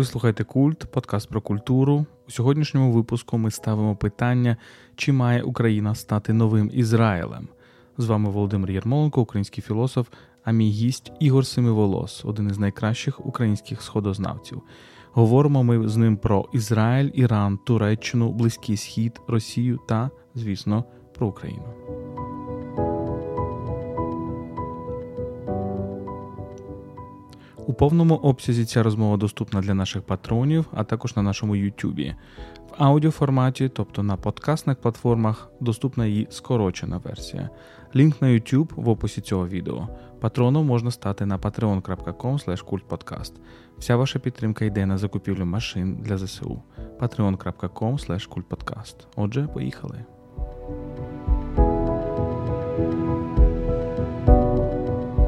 Ви слухаєте культ, подкаст про культуру. У сьогоднішньому випуску ми ставимо питання, чи має Україна стати новим Ізраїлем. З вами Володимир Єрмоленко, український філософ, а мій гість Ігор Семиволос, один із найкращих українських сходознавців. Говоримо ми з ним про Ізраїль, Іран, Туреччину, Близький Схід, Росію та, звісно, про Україну. У повному обсязі ця розмова доступна для наших патронів, а також на нашому Ютубі. В аудіоформаті, тобто на подкастних платформах, доступна її скорочена версія. Лінк на YouTube в описі цього відео. Патроном можна стати на patreon.com kultpodcast. Вся ваша підтримка йде на закупівлю машин для ЗСУ. patreon.com kultpodcast. Отже, поїхали.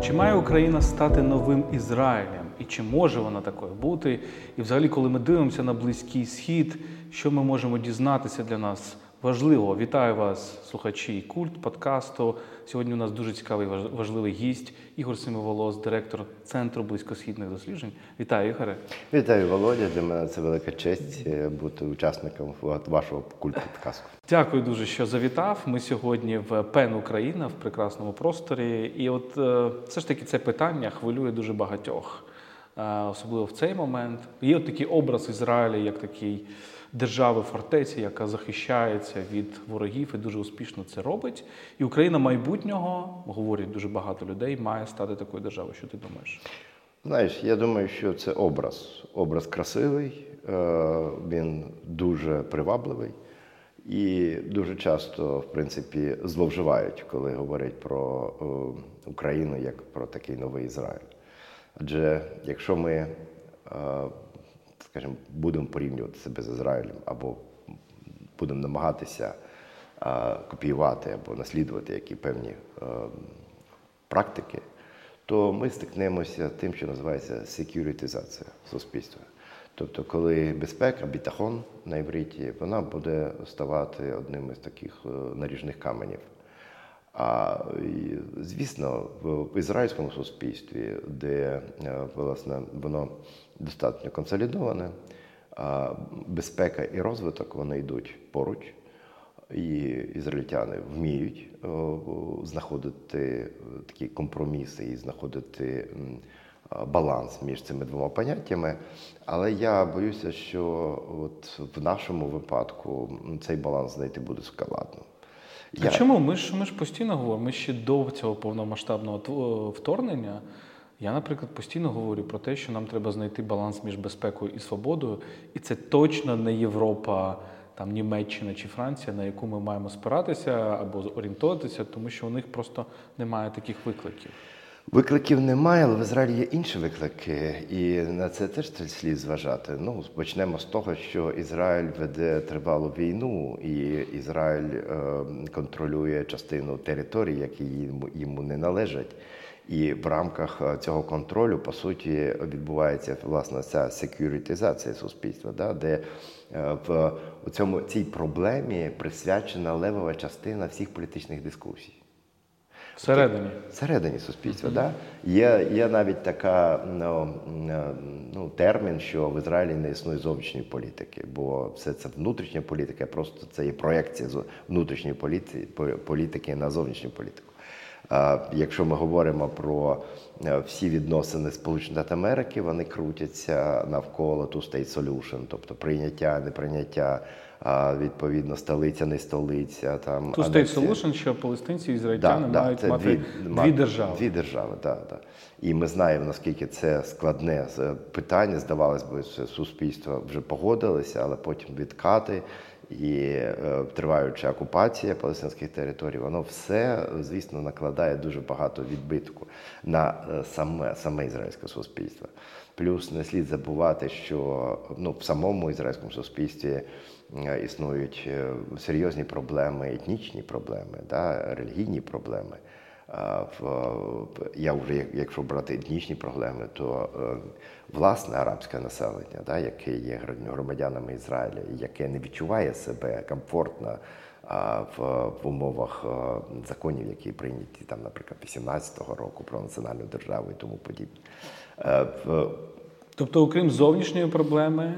Чи має Україна стати новим Ізраїлем? І чи може вона такою бути? І взагалі, коли ми дивимося на Близький Схід, що ми можемо дізнатися для нас важливо? Вітаю вас, слухачі культ подкасту. Сьогодні у нас дуже цікавий важливий гість Ігор Семиволос, директор Центру близькосхідних досліджень. Вітаю, Ігоре. Вітаю, Володя. Для мене це велика честь е, бути учасником вашого культ подкасту. Дякую дуже, що завітав. Ми сьогодні в Пен Україна в прекрасному просторі. І от е, все ж таки це питання хвилює дуже багатьох, е, особливо в цей момент. Є от такий образ Ізраїля, як такий держави фортеці, яка захищається від ворогів і дуже успішно це робить. І Україна майбутнього, говорять дуже багато людей, має стати такою державою. Що ти думаєш? Знаєш, я думаю, що це образ. Образ красивий, е, він дуже привабливий. І дуже часто, в принципі, зловживають, коли говорять про е, Україну як про такий новий Ізраїль. Адже якщо ми, е, скажімо, будемо порівнювати себе з Ізраїлем, або будемо намагатися е, копіювати або наслідувати які певні практики, то ми стикнемося тим, що називається секюритизація суспільства. Тобто, коли безпека, бітахон на івриті, вона буде ставати одним із таких е, наріжних каменів. А звісно, в ізраїльському суспільстві, де е, власне воно достатньо консолідоване, безпека і розвиток вони йдуть поруч, і ізраїльтяни вміють е, знаходити такі компроміси і знаходити баланс між цими двома поняттями. Але я боюся, що от в нашому випадку цей баланс знайти буде складно. А я... чому? Ми ж ми ж постійно говоримо, ми ще до цього повномасштабного вторгнення. Я, наприклад, постійно говорю про те, що нам треба знайти баланс між безпекою і свободою, і це точно не Європа, там Німеччина чи Франція, на яку ми маємо спиратися або орієнтуватися, тому що у них просто немає таких викликів. Викликів немає, але в Ізраїлі є інші виклики, і на це теж слід зважати. Ну, почнемо з того, що Ізраїль веде тривалу війну, і Ізраїль е, контролює частину території, які йому, йому не належать. І в рамках е, цього контролю, по суті, відбувається власне ця секюритизація суспільства, да, де е, в цьому цій проблемі присвячена левова частина всіх політичних дискусій. Всередині Всередині суспільства, mm -hmm. да? Є є навіть така ну, ну, термін, що в Ізраїлі не існує зовнішньої політики, бо все це внутрішня політика, просто це є проєкція внутрішньої політики на зовнішню політику. Якщо ми говоримо про е, всі відносини Сполучених Штатів Америки, вони крутяться навколо two state solution, тобто прийняття, неприйняття відповідно столиця, не столиця. Там Two State Solution, що палестинці і ізраїльтяни да, мають да, мати дві, дві держави. Дві держави, так. Да, да. І ми знаємо, наскільки це складне питання. Здавалось би, суспільство вже погодилося, але потім відкати. І е, триваюча окупація палестинських територій, воно все, звісно, накладає дуже багато відбитку на е, саме саме ізраїльське суспільство. Плюс не слід забувати, що ну, в самому ізраїльському суспільстві Е, існують е, серйозні проблеми, етнічні проблеми, да, релігійні проблеми. Я вже, якщо брати етнічні проблеми, то е, власне арабське населення, да, яке є громадянами Ізраїля, яке не відчуває себе комфортно в, умовах законів, які прийняті там, наприклад, 18-го року про національну державу і тому подібне. Тобто, окрім зовнішньої проблеми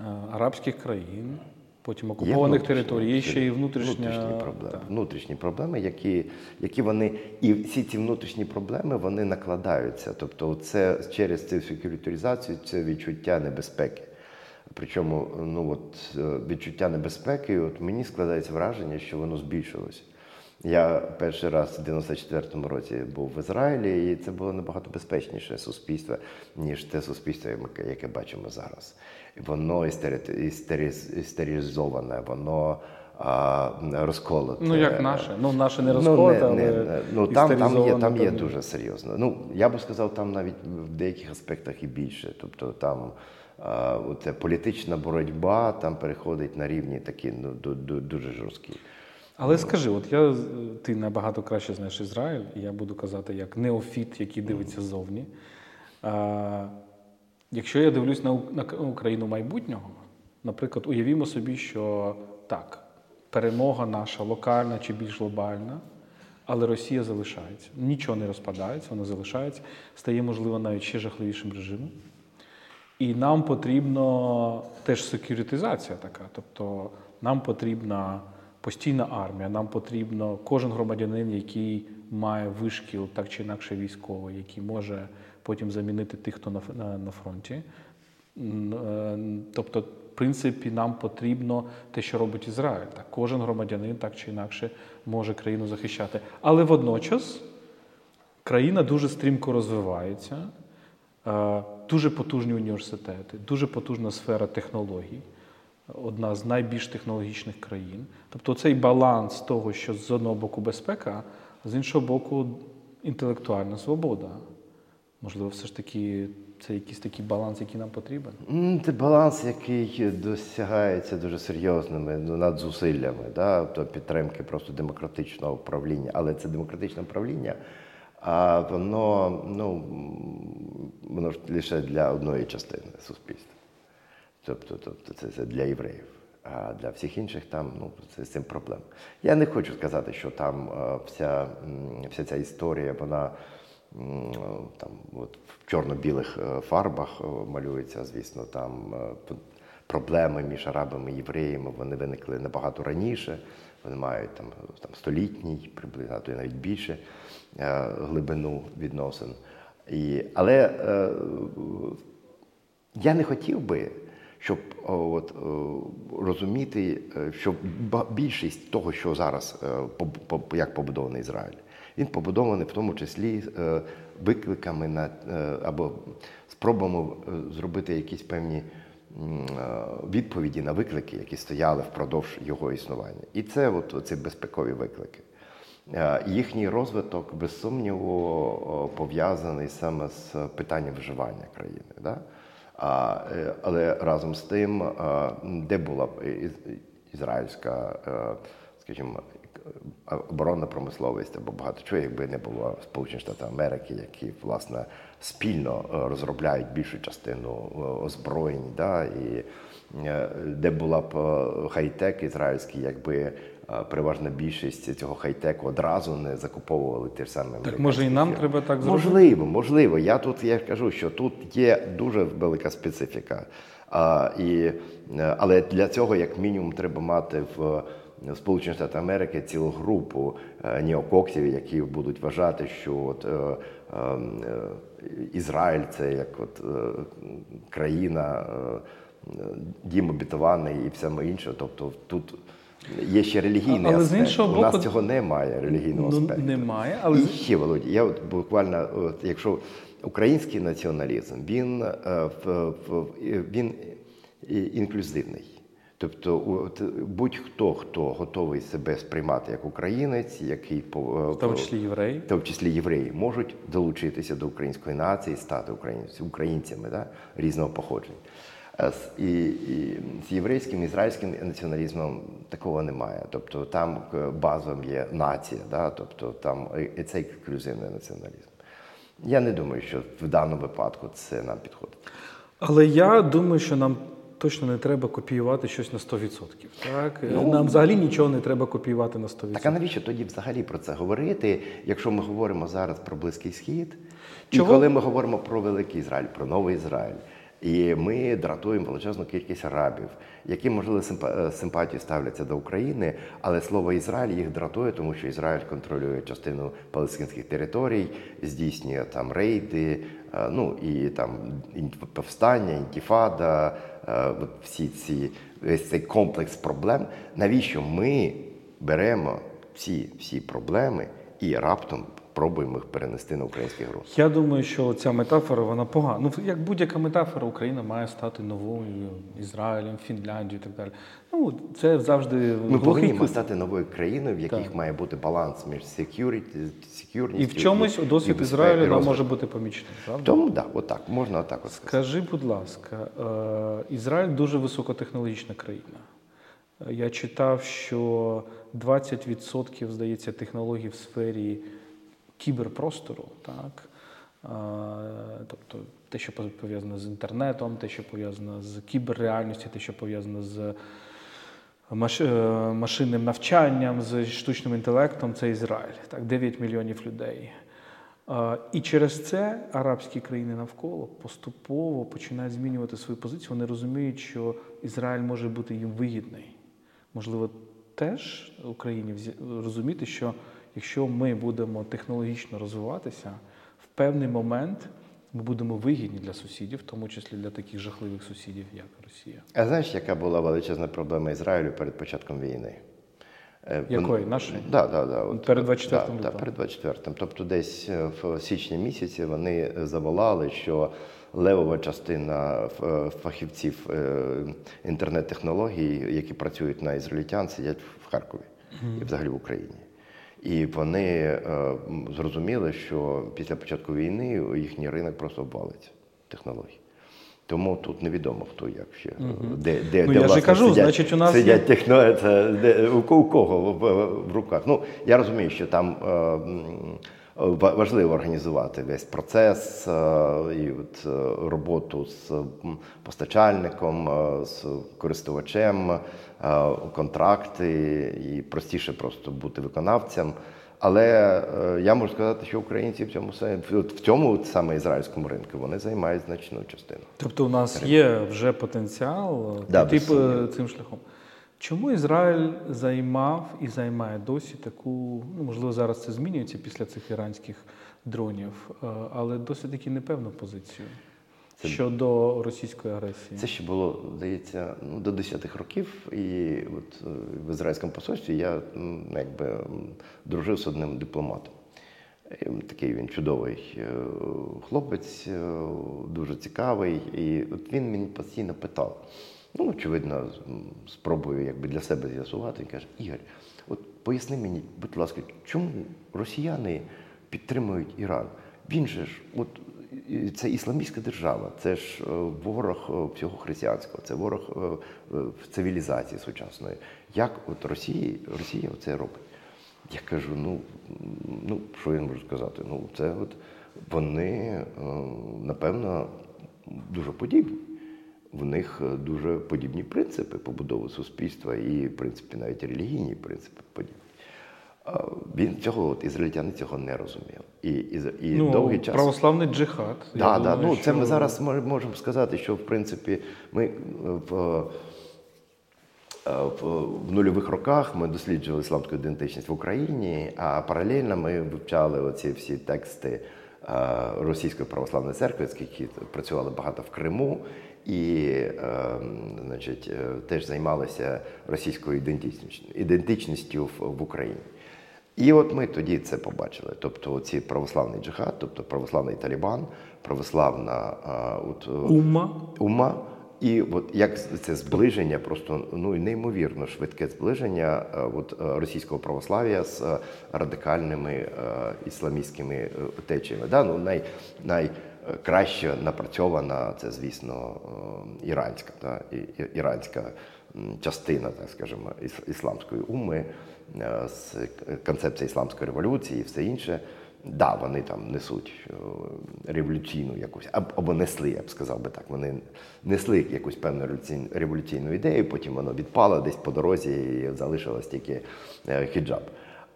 е, арабських країн, потім окупованих територій, є ще і внутрішня внутрішні проблеми, Так. внутрішні проблеми, які, які вони і всі ці внутрішні проблеми вони накладаються. Тобто, це через цю секюритаризацію, це відчуття небезпеки. Причому ну от е, відчуття небезпеки, от мені складається враження, що воно збільшилось. Я перший раз в 94-му році був в Ізраїлі, і це було набагато безпечніше суспільство, ніж те суспільство, яке бачимо зараз. Воно істери- істеріз- воно а, розколоте. Ну, як наше. Ну, наше не Ну, розколоте, не- але ну, там, там, є, там є дуже серйозно. Ну, я би сказав, там навіть в деяких аспектах і більше. Тобто там а, оце політична боротьба там переходить на рівні такі ну, ду- ду- дуже жорсткі. Але скажи, от я ти набагато краще знаєш Ізраїль, і я буду казати як неофіт, який дивиться ззовні. А, якщо я дивлюсь на, Україну майбутнього, наприклад, уявімо собі, що так, перемога наша локальна чи більш глобальна, але Росія залишається. Нічого не розпадається, вона залишається, стає, можливо, навіть ще жахливішим режимом. І нам потрібно теж секюритизація така. Тобто нам потрібна постійна армія, нам потрібно кожен громадянин, який має вишкіл так чи інакше військовий, який може потім замінити тих, хто на, на, на фронті. Е, Тобто, в принципі, нам потрібно те, що робить Ізраїль. Так, кожен громадянин так чи інакше може країну захищати. Але водночас країна дуже стрімко розвивається, е, дуже потужні університети, дуже потужна сфера технологій, одна з найбільш технологічних країн. Тобто цей баланс того, що з одного боку безпека, а з іншого боку інтелектуальна свобода. Можливо, все ж таки це якийсь такий баланс, який нам потрібен. Це баланс, який досягається дуже серйозними ну, надзусиллями, да? то підтримки просто демократичного управління. Але це демократичне управління, а воно, ну, воно ж лише для одної частини суспільства. Тобто, тобто це, це для євреїв. А для всіх інших там ну, це з цим проблема. Я не хочу сказати, що там е, вся, вся ця історія, вона там, от, в чорно-білих е, фарбах е, малюється, звісно, там е, проблеми між арабами і євреями вони виникли набагато раніше. Вони мають там, там столітній, приблизно, то й навіть більше глибину відносин. І, але е, я не хотів би, щоб от, розуміти, що більшість того, що зараз як побудований Ізраїль, він побудований в тому числі е, викликами на е, або спробами е, зробити якісь певні відповіді на виклики, які стояли впродовж його існування. І це от ці безпекові виклики. Їхній розвиток, без сумніву, пов'язаний саме з питанням виживання країни. Да? А, але разом з тим, де була ізраїльська, скажімо, оборонна промисловість або багато чого, якби не було Сполучених Штатів Америки, які власне спільно е, розробляють більшу частину е, озброєнь, да? і е, де була б е, хай-тек ізраїльський, якби е, переважна більшість цього хай-теку одразу не закуповували ті ж самі Так може і нам треба так зробити? Можливо, можливо. Я тут я кажу, що тут є дуже велика специфіка. А, і, е, але для цього, як мінімум, треба мати в в Сполучених Штатах Америки цілу групу е, неококсів, які будуть вважати, що от, е, е, е, Ізраїль це як от, е, країна, е, дім обітований і все інше. Тобто тут є ще релігійний Але з аспект. іншого У нас цього немає релігійного Ну, аспекту. немає, але І ще, Володя, я от буквально, от, якщо український націоналізм, він, е, в- в- він інклюзивний. Тобто, будь-хто, хто готовий себе сприймати як українець, який по- в тому числі євреї. в тому числі євреї, можуть долучитися до української нації, стати українцями, українцями да, різного походження. Е, з- І, і з єврейським, ізраїльським націоналізмом такого немає. Тобто там е, базовим є нація, да, тобто там і- і це інклюзивний націоналізм. Я не думаю, що в даному випадку це нам підходить. Але я думаю, що нам точно не треба копіювати щось на 100%. Так? нам взагалі нічого не треба копіювати на 100%. Так а навіщо тоді взагалі про це говорити, якщо ми говоримо зараз про Близький Схід, і коли ми говоримо про Великий Ізраїль, про Новий Ізраїль, І ми дратуємо величезну кількість арабів, які, можливо, е, симпатію ставляться до України, але слово Ізраїль їх дратує, тому що Ізраїль контролює частину палестинських територій, здійснює там рейди, е, ну і там повстання, інтіфада, е, всі ці весь цей комплекс проблем. Навіщо ми беремо всі, всі проблеми і раптом пробуємо їх перенести на український ґрунт. Я думаю, що ця метафора вона погана. Ну як будь-яка метафора, Україна має стати новою Ізраїлем, Фінляндією і так далі. Ну це завжди ми повинні стати новою країною, в яких так. має бути баланс між security, security і в чомусь досвід Ізраїлю нам може бути помічним. правда? Тому да, отак можна отак от сказати. Скажи, будь ласка, е, Ізраїль дуже високотехнологічна країна. Я читав, що 20% здається технологій в сфері кіберпростору, так? Тобто те, що пов'язане з інтернетом, те, що пов'язане з кіберреальністю, те, що пов'язане з машинним навчанням, з штучним інтелектом, це Ізраїль. Так, 9 мільйонів людей. І через це арабські країни навколо поступово починають змінювати свою позицію. Вони розуміють, що Ізраїль може бути їм вигідний. Можливо, теж Україні розуміти, що якщо ми будемо технологічно розвиватися, в певний момент ми будемо вигідні для сусідів, в тому числі для таких жахливих сусідів, як Росія. А знаєш, яка була величезна проблема Ізраїлю перед початком війни? Е, Якої? Нашої? Да, да, да. От, перед 24 да, да, перед 24 Тобто, десь е, в січні місяці вони заволали, що левова частина е, фахівців інтернет-технологій, які працюють на ізраїльтян, сидять в Харкові і взагалі в Україні. І вони е, зрозуміли, що після початку війни їхній ринок просто обвалиться технологій. Тому тут невідомо хто як ще угу. де де, ну, де я власне, кажу, сидять, значить, у нас сидять техно, це, де, у, у кого в, в, в руках. Ну я розумію, що там. Е, важливо організувати весь процес е, і от е, роботу з постачальником, е, з користувачем, контракти і простіше просто бути виконавцем. Але я можу сказати, що українці в цьому в цьому саме ізраїльському ринку вони займають значну частину. Тобто, у нас є вже потенціал да, піти цим шляхом. Чому Ізраїль займав і займає досі таку, ну можливо, зараз це змінюється після цих іранських дронів, е, але досить таки непевну позицію це, щодо російської агресії? Це ще було, здається, ну, до 10-х років, і от е, в ізраїльському посольстві я якби дружив з одним дипломатом. Такий він чудовий е, хлопець, дуже цікавий, і от він мені постійно питав. Ну, очевидно, спробую якби для себе з'ясувати. Він каже, Ігор, от поясни мені, будь ласка, чому росіяни підтримують Іран? Він же ж, от це ісламістська держава, це ж е, ворог е, всього християнського, це ворог е, цивілізації сучасної. Як от Росії, Росія це робить? Я кажу, ну ну що я можу сказати? Ну, це от вони, напевно, дуже подібні в них е, дуже подібні принципи побудови суспільства і, в принципі, навіть релігійні принципи подібні. Він цього от, ізраїльтяни цього не розумів. І і, і ну, довгий час православний джихад. Да, да, ну, що... Це ми зараз можемо сказати, що в принципі ми е, в, е, в, в нульових роках ми досліджували ісламську ідентичність в Україні, а паралельно ми вивчали оці всі тексти Російської православної церкви, які працювали багато в Криму і ем, значить, е, теж займалися російською ідентичністю в Україні. І от ми тоді це побачили. Тобто, ці православний джихад, тобто православний Талібан, православна от, Ума. Ума. І от як це зближення, просто ну неймовірно швидке зближення от, російського православ'я з радикальними е, ісламістськими течіями. Да? Ну, най, най, краще напрацьована, це, звісно, е, іранська та, іранська частина, так скажімо, ісламської уми, е, з концепції ісламської революції і все інше. Да, вони там несуть е, революційну якусь, або несли, я б сказав би так. Вони несли якусь певну революційну ідею, потім воно відпало десь по дорозі і залишилось тільки хіджаб.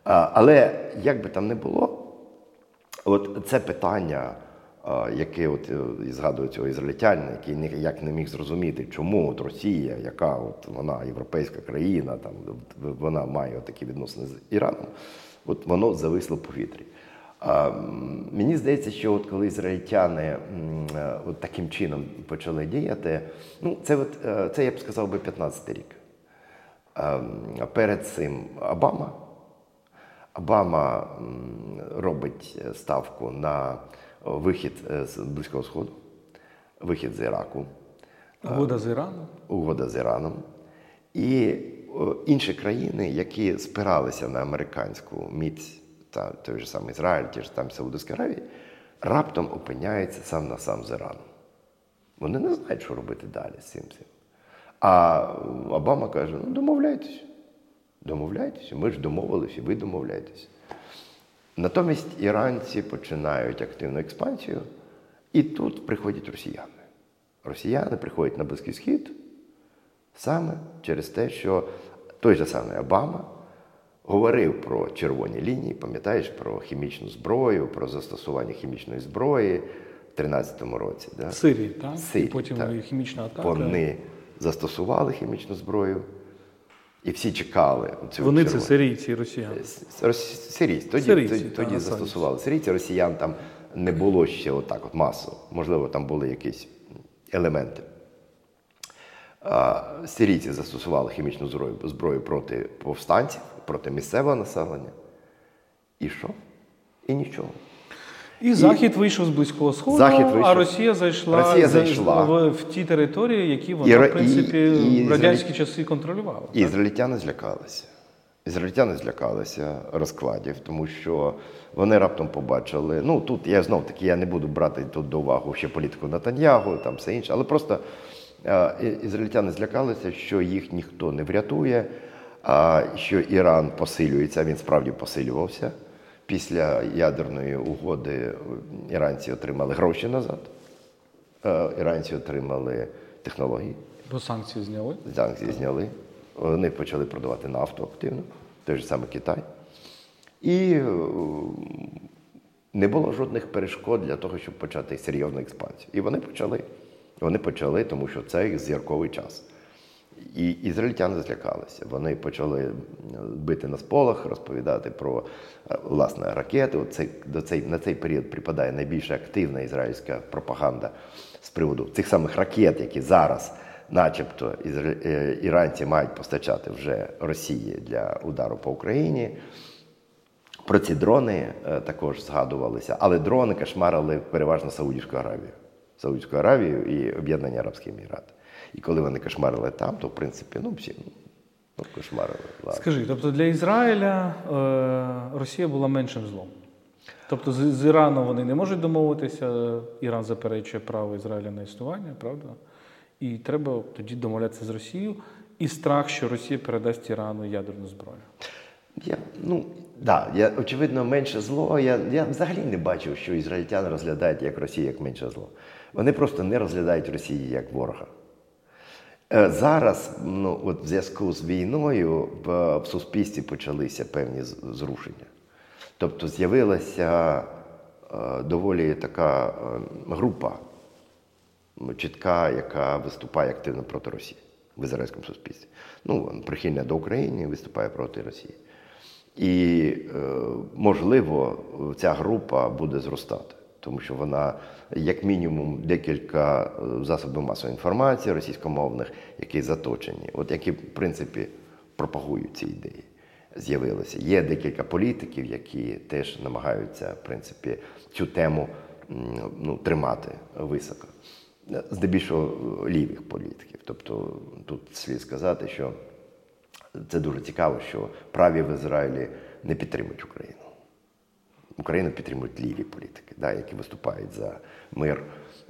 Але як би там не було, от це питання який от е, згадує цього ізраїльтянина, який ніяк не міг зрозуміти, чому от Росія, яка от вона європейська країна, там вона має такі відносини з Іраном, от воно зависло в повітрі. Мені здається, що от коли ізраїльтяни е, от таким чином почали діяти, ну це от, е, це я б сказав би 15-й рік. Перед цим Обама. Обама робить ставку на вихід е, з Близького Сходу, вихід з Іраку. Угода з Іраном. Угода з Іраном. І інші країни, які спиралися на американську міць, та той же самий Ізраїль, ті ж там Саудовська Аравія, раптом опиняються сам на сам з Іраном. Вони не знають, що робити далі з цим. А Обама каже: ну домовляйтесь, домовляйтеся, ми ж домовилися, ви домовляєтеся. Натомість іранці починають активну експансію, і тут приходять росіяни. Росіяни приходять на Близький Схід саме через те, що той же самий Обама говорив про червоні лінії, пам'ятаєш, про хімічну зброю, про застосування хімічної зброї в 2013 році. Да? Сирії, так? Сирії, і потім так. хімічна атака. Вони застосували хімічну зброю. І всі чекали. Цю Вони червону. це сирійці і росіяни. Сирійці. Тоді сирійці, тоді, тоді застосували. Сирійці, росіян там не було ще отак от масово. Можливо, там були якісь елементи. А, Сирійці застосували хімічну зброю, зброю проти повстанців, проти місцевого населення. І що? І нічого. І Захід вийшов з Близького Сходу, Захід вийшов. а Росія зайшла, Росія зайшла. В, в ті території, які вона, і, в принципі, і, в радянські і, часи контролювала. І ізраїльтяни злякалися. Ізраїльтяни злякалися розкладів, тому що вони раптом побачили. Ну тут я знов таки я не буду брати тут до уваги ще політику Натаньягу, там все інше, але просто е, ізраїльтяни злякалися, що їх ніхто не врятує, а що Іран посилюється, він справді посилювався. Після ядерної угоди іранці отримали гроші назад, е, іранці отримали технології. Бо санкції зняли? Санкції зняли. Вони почали продавати нафту активно, той же саме Китай. І е, не було жодних перешкод для того, щоб почати серйозну експансію. І вони почали. Вони почали, тому що це їх зірковий час. І ізраїльтяни злякалися. Вони почали бити на сполох, розповідати про е, власне ракети. Оцей, до цей, На цей період припадає найбільш активна ізраїльська пропаганда з приводу цих самих ракет, які зараз, начебто, е, іранці мають постачати вже Росії для удару по Україні. Про ці дрони е, також згадувалися, але дрони кошмарили переважно Саудівську Аравію. Саудівську Аравію і Об'єднані Арабські Емірати. І коли вони кошмарили там, то в принципі ну, всі ну, кошмарили. Ладно. Скажи, тобто для Ізраїля е, Росія була меншим злом. Тобто з, з Іраном вони не можуть домовитися, Іран заперечує право Ізраїля на існування, правда? І треба тоді домовлятися з Росією. І страх, що Росія передасть Ірану ядерну зброю. Я, ну, да, я, Очевидно, менше зло. Я я взагалі не бачив, що ізраїльтяни розглядають як Росію як менше зло. Вони просто не розглядають Росію як ворога. Е, зараз, ну от в зв'язку з війною, в, в суспільстві почалися певні зрушення. Тобто з'явилася е, доволі така е, група чітка, яка виступає активно проти Росії в ізраїльському суспільстві. Ну, прихильна до України виступає проти Росії. І, можливо, ця група буде зростати тому що вона, як мінімум, декілька е, засобів масової інформації російськомовних, які заточені, от які, в принципі, пропагують ці ідеї. З'явилися. Є декілька політиків, які теж намагаються, в принципі, цю тему ну, тримати високо. Здебільшого лівих політиків. Тобто тут слід сказати, що це дуже цікаво, що праві в Ізраїлі не підтримують Україну. Україну підтримують ліві політики, да, які виступають за мир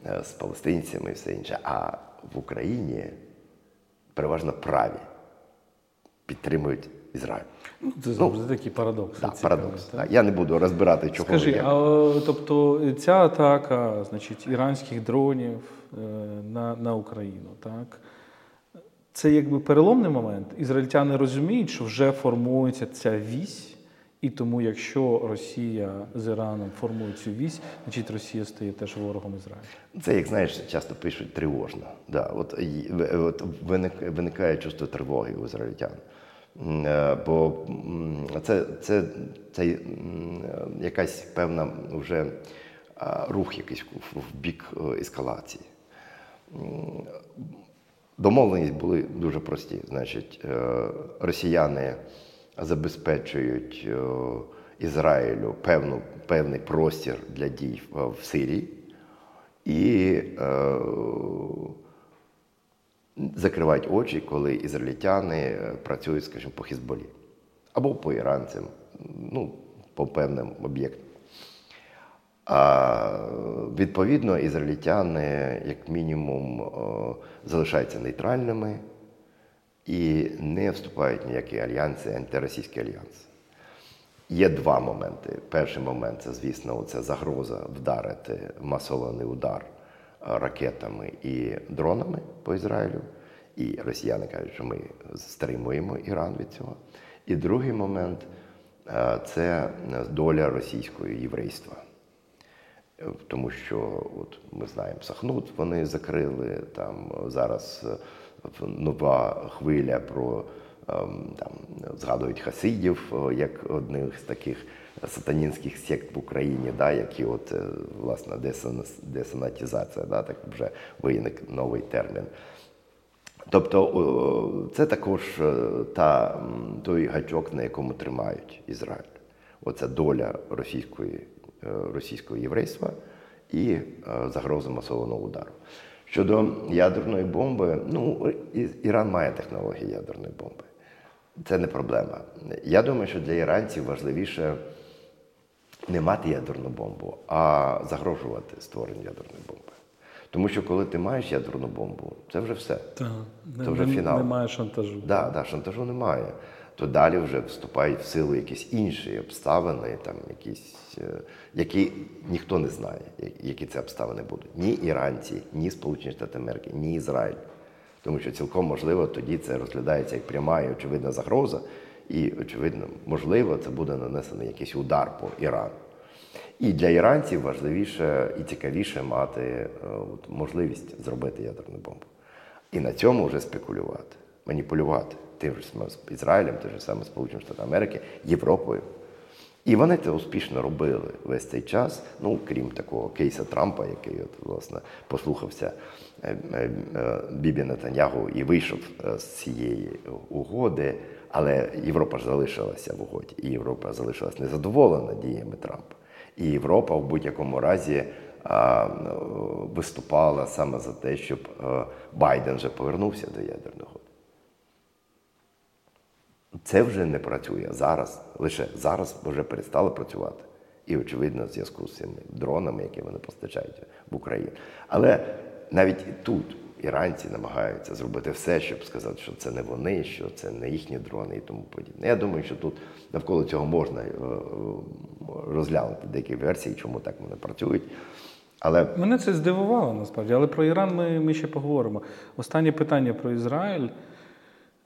е, з палестинцями і все інше. А в Україні переважно праві підтримують Ізраїль. Ну, Це завжди ну, такий парадокс. Да, парадокс. Так. Я не буду розбирати, чого. Скажи, як. а тобто ця атака значить, іранських дронів е, на на Україну, так? Це якби переломний момент. Ізраїльтяни розуміють, що вже формується ця вісь І тому, якщо Росія з Іраном формує цю вісь, значить Росія стає теж ворогом Ізраїлю. Це, як знаєш, часто пишуть тривожно. Да, от, от Виникає чувство тривоги у ізраїльтян. Е, бо це це, це якась певна вже рух якийсь в бік е, ескалації. Домовленість були дуже прості. Значить, е, росіяни забезпечують Ізраїлю певну, певний простір для дій в Сирії і е, закривають очі, коли ізраїльтяни е, працюють, скажімо, по Хізболі або по іранцям, ну, по певним об'єктам. А відповідно, ізраїльтяни, як мінімум, залишаються нейтральними і не вступають в ніякі альянси, антиросійські альянси. Є два моменти. Перший момент це, звісно, це загроза вдарити масований удар ракетами і дронами по Ізраїлю. І росіяни кажуть, що ми стримуємо Іран від цього. І другий момент це доля російського єврейства. Тому що от ми знаємо, Сахнут вони закрили там зараз нова хвиля про ем, там згадують хасидів як одних з таких сатанінських сект в Україні, да, які от е, власне десанатізація, да, так вже виник новий термін. Тобто це також е, та, той гачок, на якому тримають Ізраїль. Оця доля російської, е, російського єврейства і загроза масованого удару. Щодо ядерної бомби, ну Іран має технології ядерної бомби. Це не проблема. Я думаю, що для іранців важливіше не мати ядерну бомбу, а загрожувати створенню ядерної бомби. Тому що коли ти маєш ядерну бомбу, це вже все. Так, Це вже фінал. Немає шантажу. Так, да, да, шантажу немає. То далі вже вступають в силу якісь інші обставини, там якісь, е, які ніхто не знає, які це обставини будуть. Ні іранці, ні Сполучені Штати Америки, ні Ізраїль. Тому що цілком можливо тоді це розглядається як пряма і очевидна загроза, і, очевидно, можливо, це буде нанесений якийсь удар по Ірану. І для іранців важливіше і цікавіше мати е, от, можливість зробити ядерну бомбу. І на цьому вже спекулювати, маніпулювати тим же самим Ізраїлем, тим же самим Сполученими Штатами Америки, Європою. І вони це успішно робили весь цей час, ну крім такого кейса Трампа, який от, власне послухався е, е, Бібі Нетаньягу і вийшов з цієї угоди. Але Європа ж залишилася в угоді, і Європа залишилась незадоволена діями Трампа. І Європа в будь-якому разі а, виступала саме за те, щоб Байден вже повернувся до ядерного. Це вже не працює зараз, лише зараз вже перестало працювати. І, очевидно, в зв'язку з цими дронами, які вони постачають в Україну. Але навіть тут іранці намагаються зробити все, щоб сказати, що це не вони, що це не їхні дрони і тому подібне. Я думаю, що тут навколо цього можна е, е, розглянути деякі версії, чому так вони працюють. Але мене це здивувало насправді. Але про Іран ми, ми ще поговоримо. Останнє питання про Ізраїль.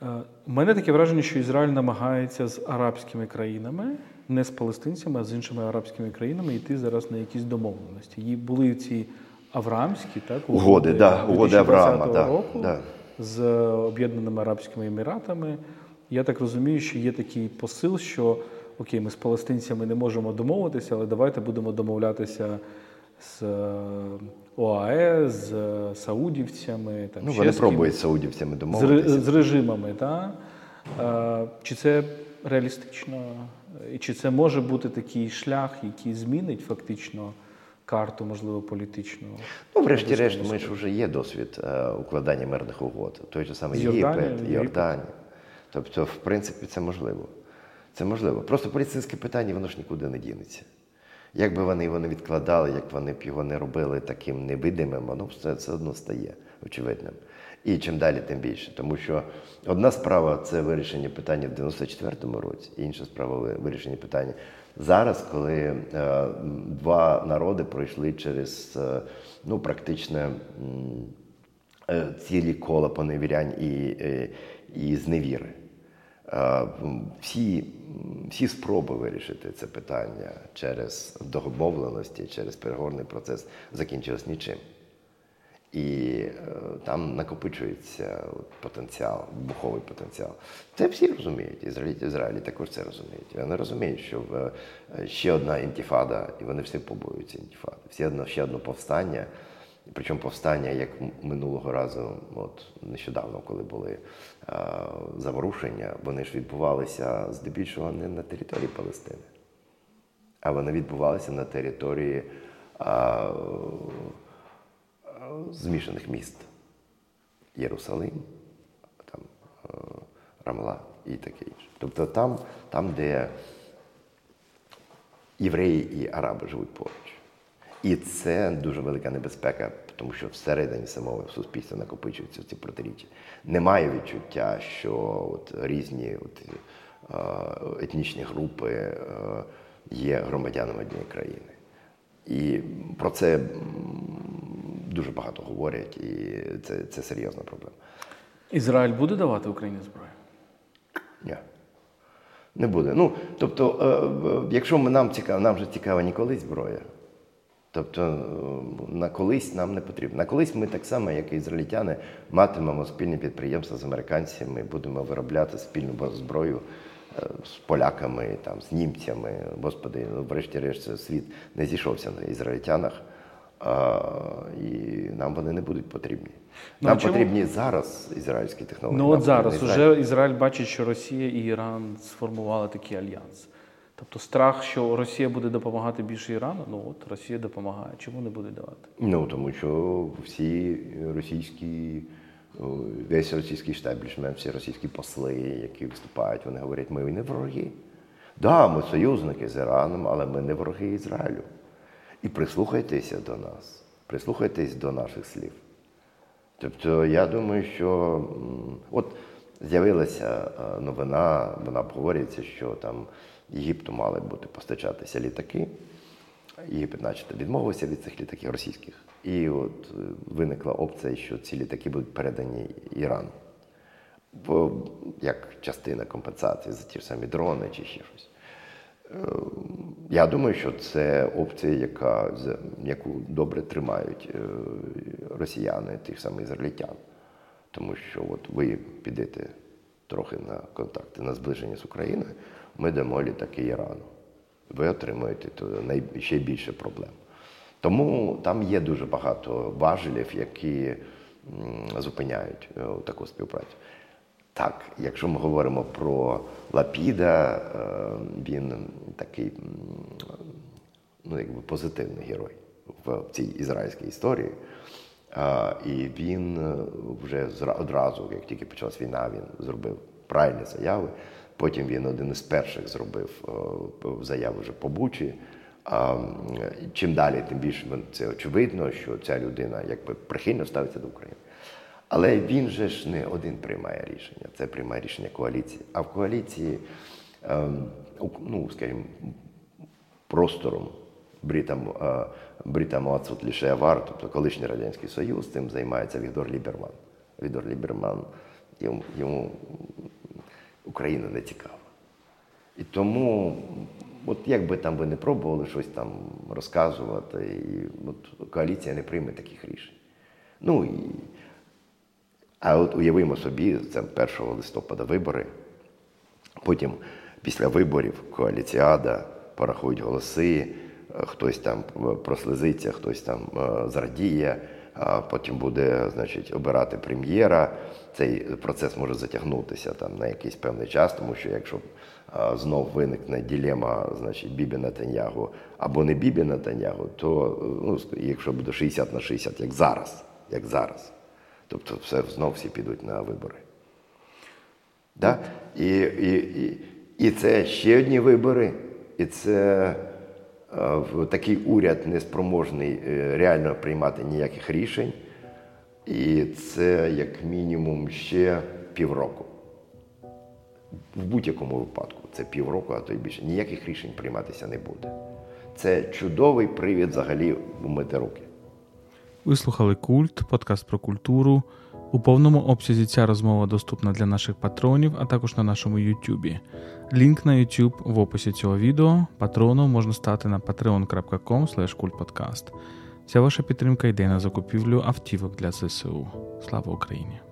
У е, мене таке враження, що Ізраїль намагається з арабськими країнами, не з палестинцями, а з іншими арабськими країнами йти зараз на якісь домовленості. І були ці Авраамські, так? Угоди, да, угоди Авраама, да, року да. з Об'єднаними Арабськими Еміратами. Я так розумію, що є такий посил, що окей, ми з палестинцями не можемо домовитися, але давайте будемо домовлятися з е, ОАЕ, з саудівцями. Там, ну, Вони пробують з саудівцями домовитися. З, з режимами. Так? Чи це реалістично? І чи це може бути такий шлях, який змінить фактично? карту, можливо, політичну. Ну, врешті-решт, ми ж вже є досвід е, укладання мирних угод. Той же самий Єгипет, Йорданія. Тобто, в принципі, це можливо. Це можливо. Просто поліцейське питання, воно ж нікуди не дінеться. Як би вони його не відкладали, як вони б його не робили таким невидимим, воно все, все одно стає очевидним. І чим далі, тим більше. Тому що одна справа це вирішення питання в 94-му році, інша справа вирішення питання зараз, коли е, два народи пройшли через е, ну, практично е, цілі кола поневірянь і, і зневіри. Всі всі спроби вирішити це питання через домовленості, через переговорний процес закінчилось нічим. І е, там накопичується потенціал, вибуховий потенціал. Це всі розуміють. Ізраїльті в Ізраїлі також це розуміють. Вони розуміють, що е, ще одна інтифада, і вони всі побоюються інтифади. Всі одно, ще одне повстання. Причому повстання, як минулого разу, от нещодавно, коли були е, заворушення, вони ж відбувалися здебільшого не на території Палестини, а вони відбувалися на території. Е, змішаних міст. Єрусалим, там, е, Рамла і таке інше. Тобто там, там, де євреї і араби живуть поруч. І це дуже велика небезпека, тому що всередині самого суспільства накопичуються ці протиріччя. Немає відчуття, що от різні от, е, етнічні групи е, є громадянами однієї країни. І про це дуже багато говорять, і це це серйозна проблема. Ізраїль буде давати Україні зброю? Ні. Не буде. Ну, тобто, е, якщо ми нам цікаво, нам вже цікава ніколи зброя. Тобто е, на колись нам не потрібно. На колись ми так само, як і ізраїльтяни, матимемо спільні підприємства з американцями, будемо виробляти спільну зброю е, з поляками, там, з німцями. Господи, ну, врешті-решт, світ не зійшовся на ізраїльтянах а, і нам вони не будуть потрібні. Ну, нам чому? потрібні зараз ізраїльські технології. Ну от зараз уже Ізраїль бачить, що Росія і Іран сформували такий альянс. Тобто страх, що Росія буде допомагати більше Ірану, ну от Росія допомагає. Чому не буде давати? Ну тому що всі російські, весь російський штаблішмент, всі російські посли, які виступають, вони говорять, ми не вороги. Да, ми союзники з Іраном, але ми не вороги Ізраїлю. І прислухайтеся до нас, прислухайтесь до наших слів. Тобто, я думаю, що от з'явилася е, новина, вона обговорюється, що там Єгипту мали бути постачатися літаки. Єгипет, начебто, відмовився від цих літаків російських. І от е, виникла опція, що ці літаки будуть передані Ірану. Як частина компенсації за ті ж самі дрони чи ще щось. Я думаю, що це опція, яка, яку добре тримають е, росіяни, тих самих ізраїльтян. Тому що от ви підете трохи на контакти, на зближення з Україною, ми дамо літаки Ірану. Ви отримуєте ще більше проблем. Тому там є дуже багато важелів, які зупиняють е, таку співпрацю. Так, якщо ми говоримо про Лапіда, е, він такий ну, якби позитивний герой в цій ізраїльській історії. І він е, вже одразу, як тільки почалась війна, він зробив правильні заяви. Потім він один із перших зробив е, заяву вже по Бучі. Чим далі, тим більше це очевидно, що ця людина якби прихильно ставиться до України. Але він же ж не один приймає рішення, це приймає рішення коаліції. А в коаліції, ем, ну, скажімо, простором бритам, бритам отсут лише авар, тобто колишній Радянський Союз, цим займається Віктор Ліберман. Віктор Ліберман, йому, йому Україна не цікава. І тому, от як би там ви не пробували щось там розказувати, і от коаліція не прийме таких рішень. Ну і а от уявимо собі, це 1 листопада вибори. Потім після виборів коаліціада порахують голоси, хтось там е, прослизиться, хтось там е, зрадіє, а потім буде значить, обирати прем'єра. Цей процес може затягнутися там на якийсь певний час, тому що якщо знов виникне ділема, значить Бібі Натаньягу або не Бібі Натаньягу, то ну, якщо буде 60 на 60, як зараз, як зараз. Тобто все знов всі підуть на вибори. Да? І, і, і, і це ще одні вибори, і це е, такий уряд неспроможний е, реально приймати ніяких рішень. І це як мінімум ще півроку. В будь-якому випадку це півроку, а то й більше. Ніяких рішень прийматися не буде. Це чудовий привід взагалі умити руки. Ви слухали Культ, подкаст про культуру. У повному обсязі ця розмова доступна для наших патронів, а також на нашому Ютубі. Лінк на YouTube в описі цього відео. Патроном можна стати на patreon.com. Вся ваша підтримка йде на закупівлю автівок для ЗСУ. Слава Україні!